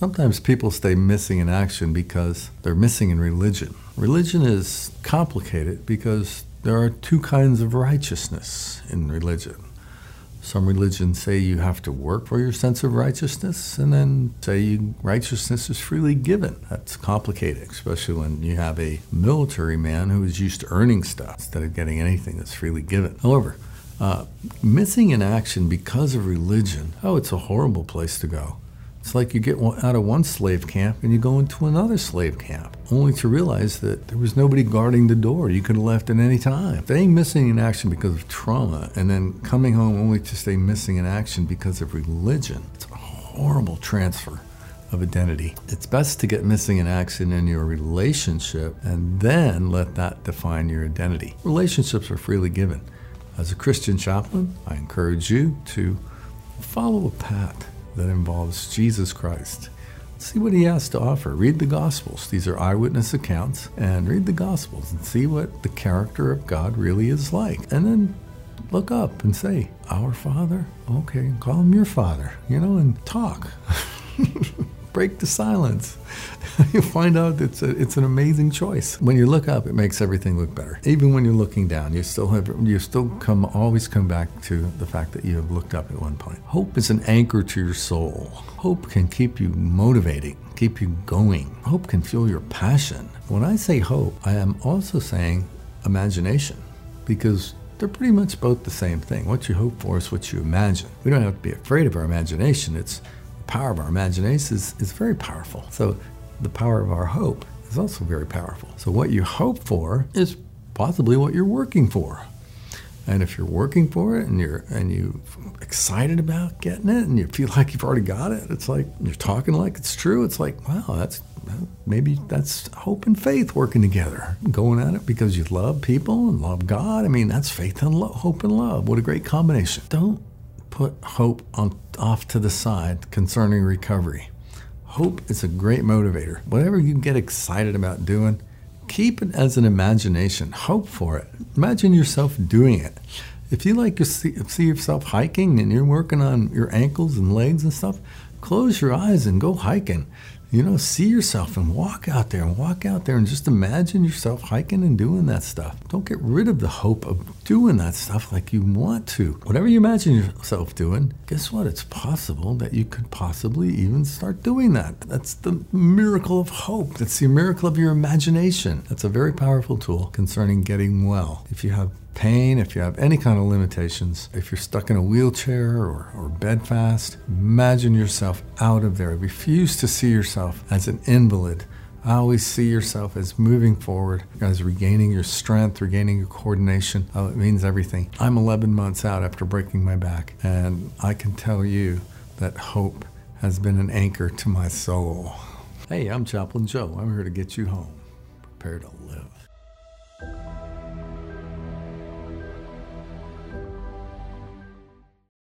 Sometimes people stay missing in action because they're missing in religion. Religion is complicated because there are two kinds of righteousness in religion. Some religions say you have to work for your sense of righteousness, and then say you, righteousness is freely given. That's complicated, especially when you have a military man who is used to earning stuff instead of getting anything that's freely given. However, uh, missing in action because of religion, oh, it's a horrible place to go. It's like you get out of one slave camp and you go into another slave camp, only to realize that there was nobody guarding the door. You could have left at any time. Staying missing in action because of trauma and then coming home only to stay missing in action because of religion. It's a horrible transfer of identity. It's best to get missing in action in your relationship and then let that define your identity. Relationships are freely given. As a Christian chaplain, I encourage you to follow a path that involves Jesus Christ. See what he has to offer. Read the Gospels. These are eyewitness accounts. And read the Gospels and see what the character of God really is like. And then look up and say, Our Father? Okay, call him your Father, you know, and talk. break the silence. you find out it's a, it's an amazing choice. When you look up, it makes everything look better. Even when you're looking down, you still have you still come always come back to the fact that you have looked up at one point. Hope is an anchor to your soul. Hope can keep you motivating, keep you going. Hope can fuel your passion. When I say hope, I am also saying imagination because they're pretty much both the same thing. What you hope for is what you imagine. We don't have to be afraid of our imagination. It's power of our imagination is, is very powerful. So the power of our hope is also very powerful. So what you hope for is possibly what you're working for. And if you're working for it and you're and you excited about getting it and you feel like you've already got it, it's like you're talking like it's true. It's like, wow, that's maybe that's hope and faith working together, going at it because you love people and love God. I mean, that's faith and lo- hope and love. What a great combination. Don't put hope on, off to the side concerning recovery. Hope is a great motivator. Whatever you get excited about doing, keep it as an imagination. Hope for it. Imagine yourself doing it. If you like to see, see yourself hiking and you're working on your ankles and legs and stuff, close your eyes and go hiking you know, see yourself and walk out there and walk out there and just imagine yourself hiking and doing that stuff. Don't get rid of the hope of doing that stuff like you want to. Whatever you imagine yourself doing, guess what? It's possible that you could possibly even start doing that. That's the miracle of hope. That's the miracle of your imagination. That's a very powerful tool concerning getting well. If you have pain, if you have any kind of limitations, if you're stuck in a wheelchair or, or bedfast, imagine yourself out of there. Refuse to see yourself as an invalid. I always see yourself as moving forward, as regaining your strength, regaining your coordination. Oh, it means everything. I'm 11 months out after breaking my back, and I can tell you that hope has been an anchor to my soul. Hey, I'm Chaplain Joe. I'm here to get you home. Prepare to live.